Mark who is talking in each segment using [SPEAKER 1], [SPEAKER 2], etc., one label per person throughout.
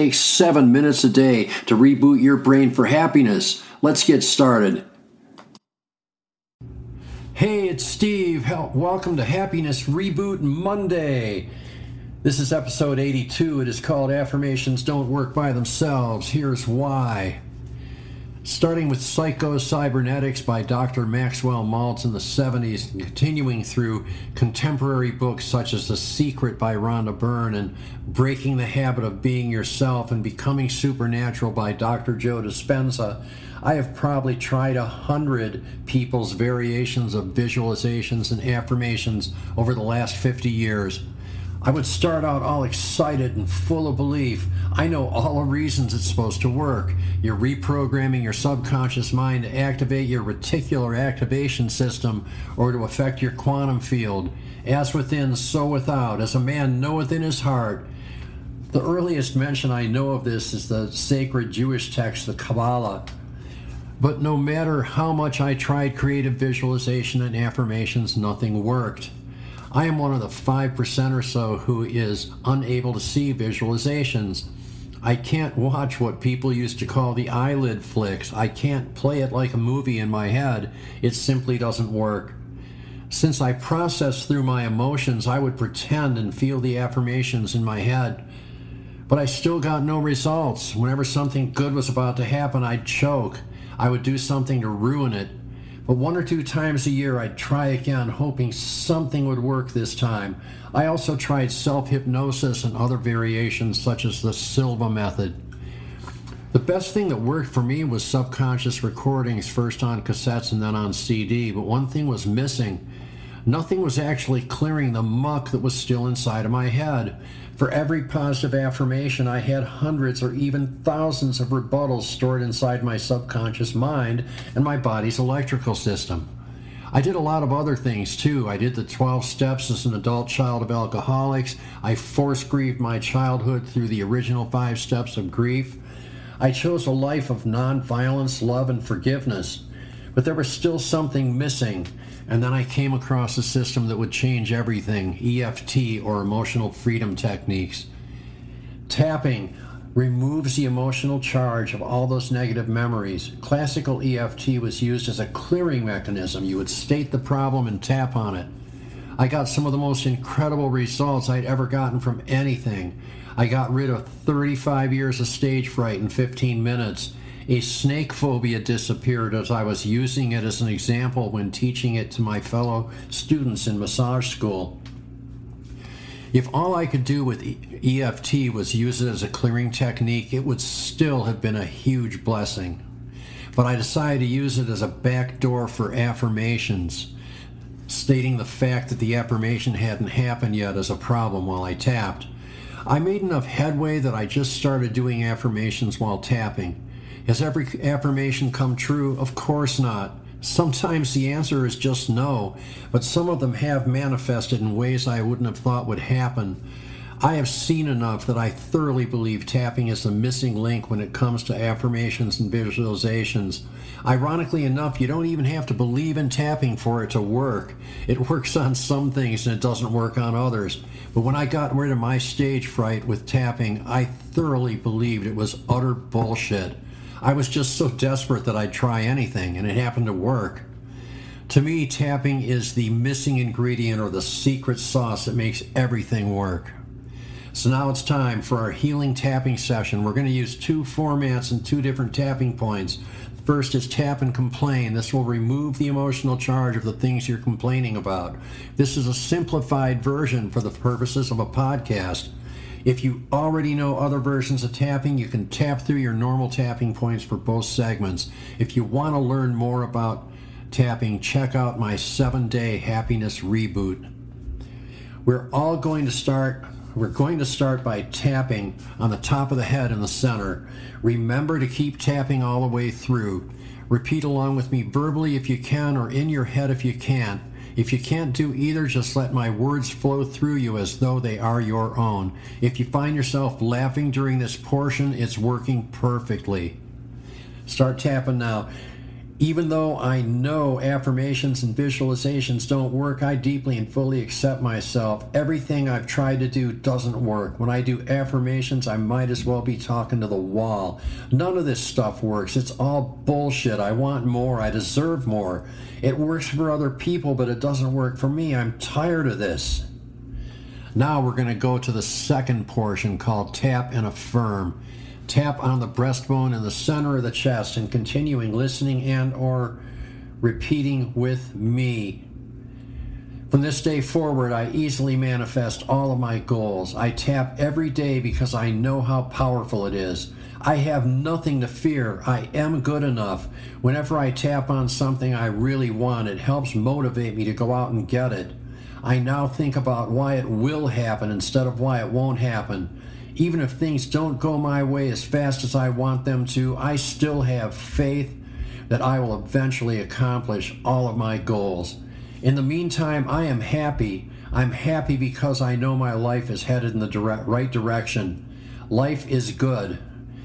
[SPEAKER 1] takes seven minutes a day to reboot your brain for happiness. Let's get started. Hey, it's Steve. Welcome to Happiness Reboot Monday. This is episode 82. It is called Affirmations Don't Work by Themselves. Here's why starting with Psycho-Cybernetics by Dr. Maxwell Maltz in the 70s, and continuing through contemporary books such as The Secret by Rhonda Byrne and Breaking the Habit of Being Yourself and Becoming Supernatural by Dr. Joe Dispenza. I have probably tried a hundred people's variations of visualizations and affirmations over the last 50 years. I would start out all excited and full of belief. I know all the reasons it's supposed to work. You're reprogramming your subconscious mind to activate your reticular activation system or to affect your quantum field. As within, so without. As a man knoweth in his heart. The earliest mention I know of this is the sacred Jewish text, the Kabbalah. But no matter how much I tried creative visualization and affirmations, nothing worked. I am one of the 5% or so who is unable to see visualizations. I can't watch what people used to call the eyelid flicks. I can't play it like a movie in my head. It simply doesn't work. Since I process through my emotions, I would pretend and feel the affirmations in my head. But I still got no results. Whenever something good was about to happen, I'd choke. I would do something to ruin it. But one or two times a year, I'd try again, hoping something would work this time. I also tried self hypnosis and other variations, such as the Silva method. The best thing that worked for me was subconscious recordings, first on cassettes and then on CD, but one thing was missing. Nothing was actually clearing the muck that was still inside of my head. For every positive affirmation, I had hundreds or even thousands of rebuttals stored inside my subconscious mind and my body's electrical system. I did a lot of other things too. I did the 12 steps as an adult child of alcoholics. I force grieved my childhood through the original five steps of grief. I chose a life of nonviolence, love, and forgiveness. But there was still something missing. And then I came across a system that would change everything EFT or emotional freedom techniques. Tapping removes the emotional charge of all those negative memories. Classical EFT was used as a clearing mechanism. You would state the problem and tap on it. I got some of the most incredible results I'd ever gotten from anything. I got rid of 35 years of stage fright in 15 minutes a snake phobia disappeared as I was using it as an example when teaching it to my fellow students in massage school. If all I could do with EFT was use it as a clearing technique, it would still have been a huge blessing. But I decided to use it as a backdoor for affirmations, stating the fact that the affirmation hadn't happened yet as a problem while I tapped. I made enough headway that I just started doing affirmations while tapping. Has every affirmation come true? Of course not. Sometimes the answer is just no, but some of them have manifested in ways I wouldn't have thought would happen. I have seen enough that I thoroughly believe tapping is the missing link when it comes to affirmations and visualizations. Ironically enough, you don't even have to believe in tapping for it to work. It works on some things and it doesn't work on others. But when I got rid of my stage fright with tapping, I thoroughly believed it was utter bullshit. I was just so desperate that I'd try anything, and it happened to work. To me, tapping is the missing ingredient or the secret sauce that makes everything work. So now it's time for our healing tapping session. We're going to use two formats and two different tapping points. First is tap and complain. This will remove the emotional charge of the things you're complaining about. This is a simplified version for the purposes of a podcast. If you already know other versions of tapping, you can tap through your normal tapping points for both segments. If you want to learn more about tapping, check out my seven day happiness reboot. We're all going to start we're going to start by tapping on the top of the head in the center. Remember to keep tapping all the way through. Repeat along with me verbally if you can or in your head if you can. If you can't do either, just let my words flow through you as though they are your own. If you find yourself laughing during this portion, it's working perfectly. Start tapping now. Even though I know affirmations and visualizations don't work, I deeply and fully accept myself. Everything I've tried to do doesn't work. When I do affirmations, I might as well be talking to the wall. None of this stuff works. It's all bullshit. I want more. I deserve more. It works for other people, but it doesn't work for me. I'm tired of this. Now we're going to go to the second portion called Tap and Affirm tap on the breastbone in the center of the chest and continuing listening and or repeating with me from this day forward, I easily manifest all of my goals. I tap every day because I know how powerful it is. I have nothing to fear. I am good enough. Whenever I tap on something I really want, it helps motivate me to go out and get it. I now think about why it will happen instead of why it won't happen. Even if things don't go my way as fast as I want them to, I still have faith that I will eventually accomplish all of my goals. In the meantime, I am happy. I'm happy because I know my life is headed in the direct, right direction. Life is good.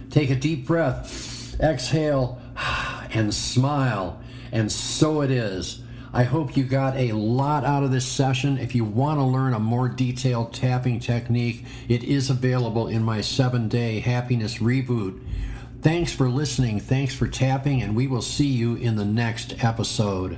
[SPEAKER 1] Take a deep breath, exhale, and smile. And so it is. I hope you got a lot out of this session. If you want to learn a more detailed tapping technique, it is available in my seven day happiness reboot. Thanks for listening. Thanks for tapping, and we will see you in the next episode.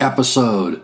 [SPEAKER 1] episode.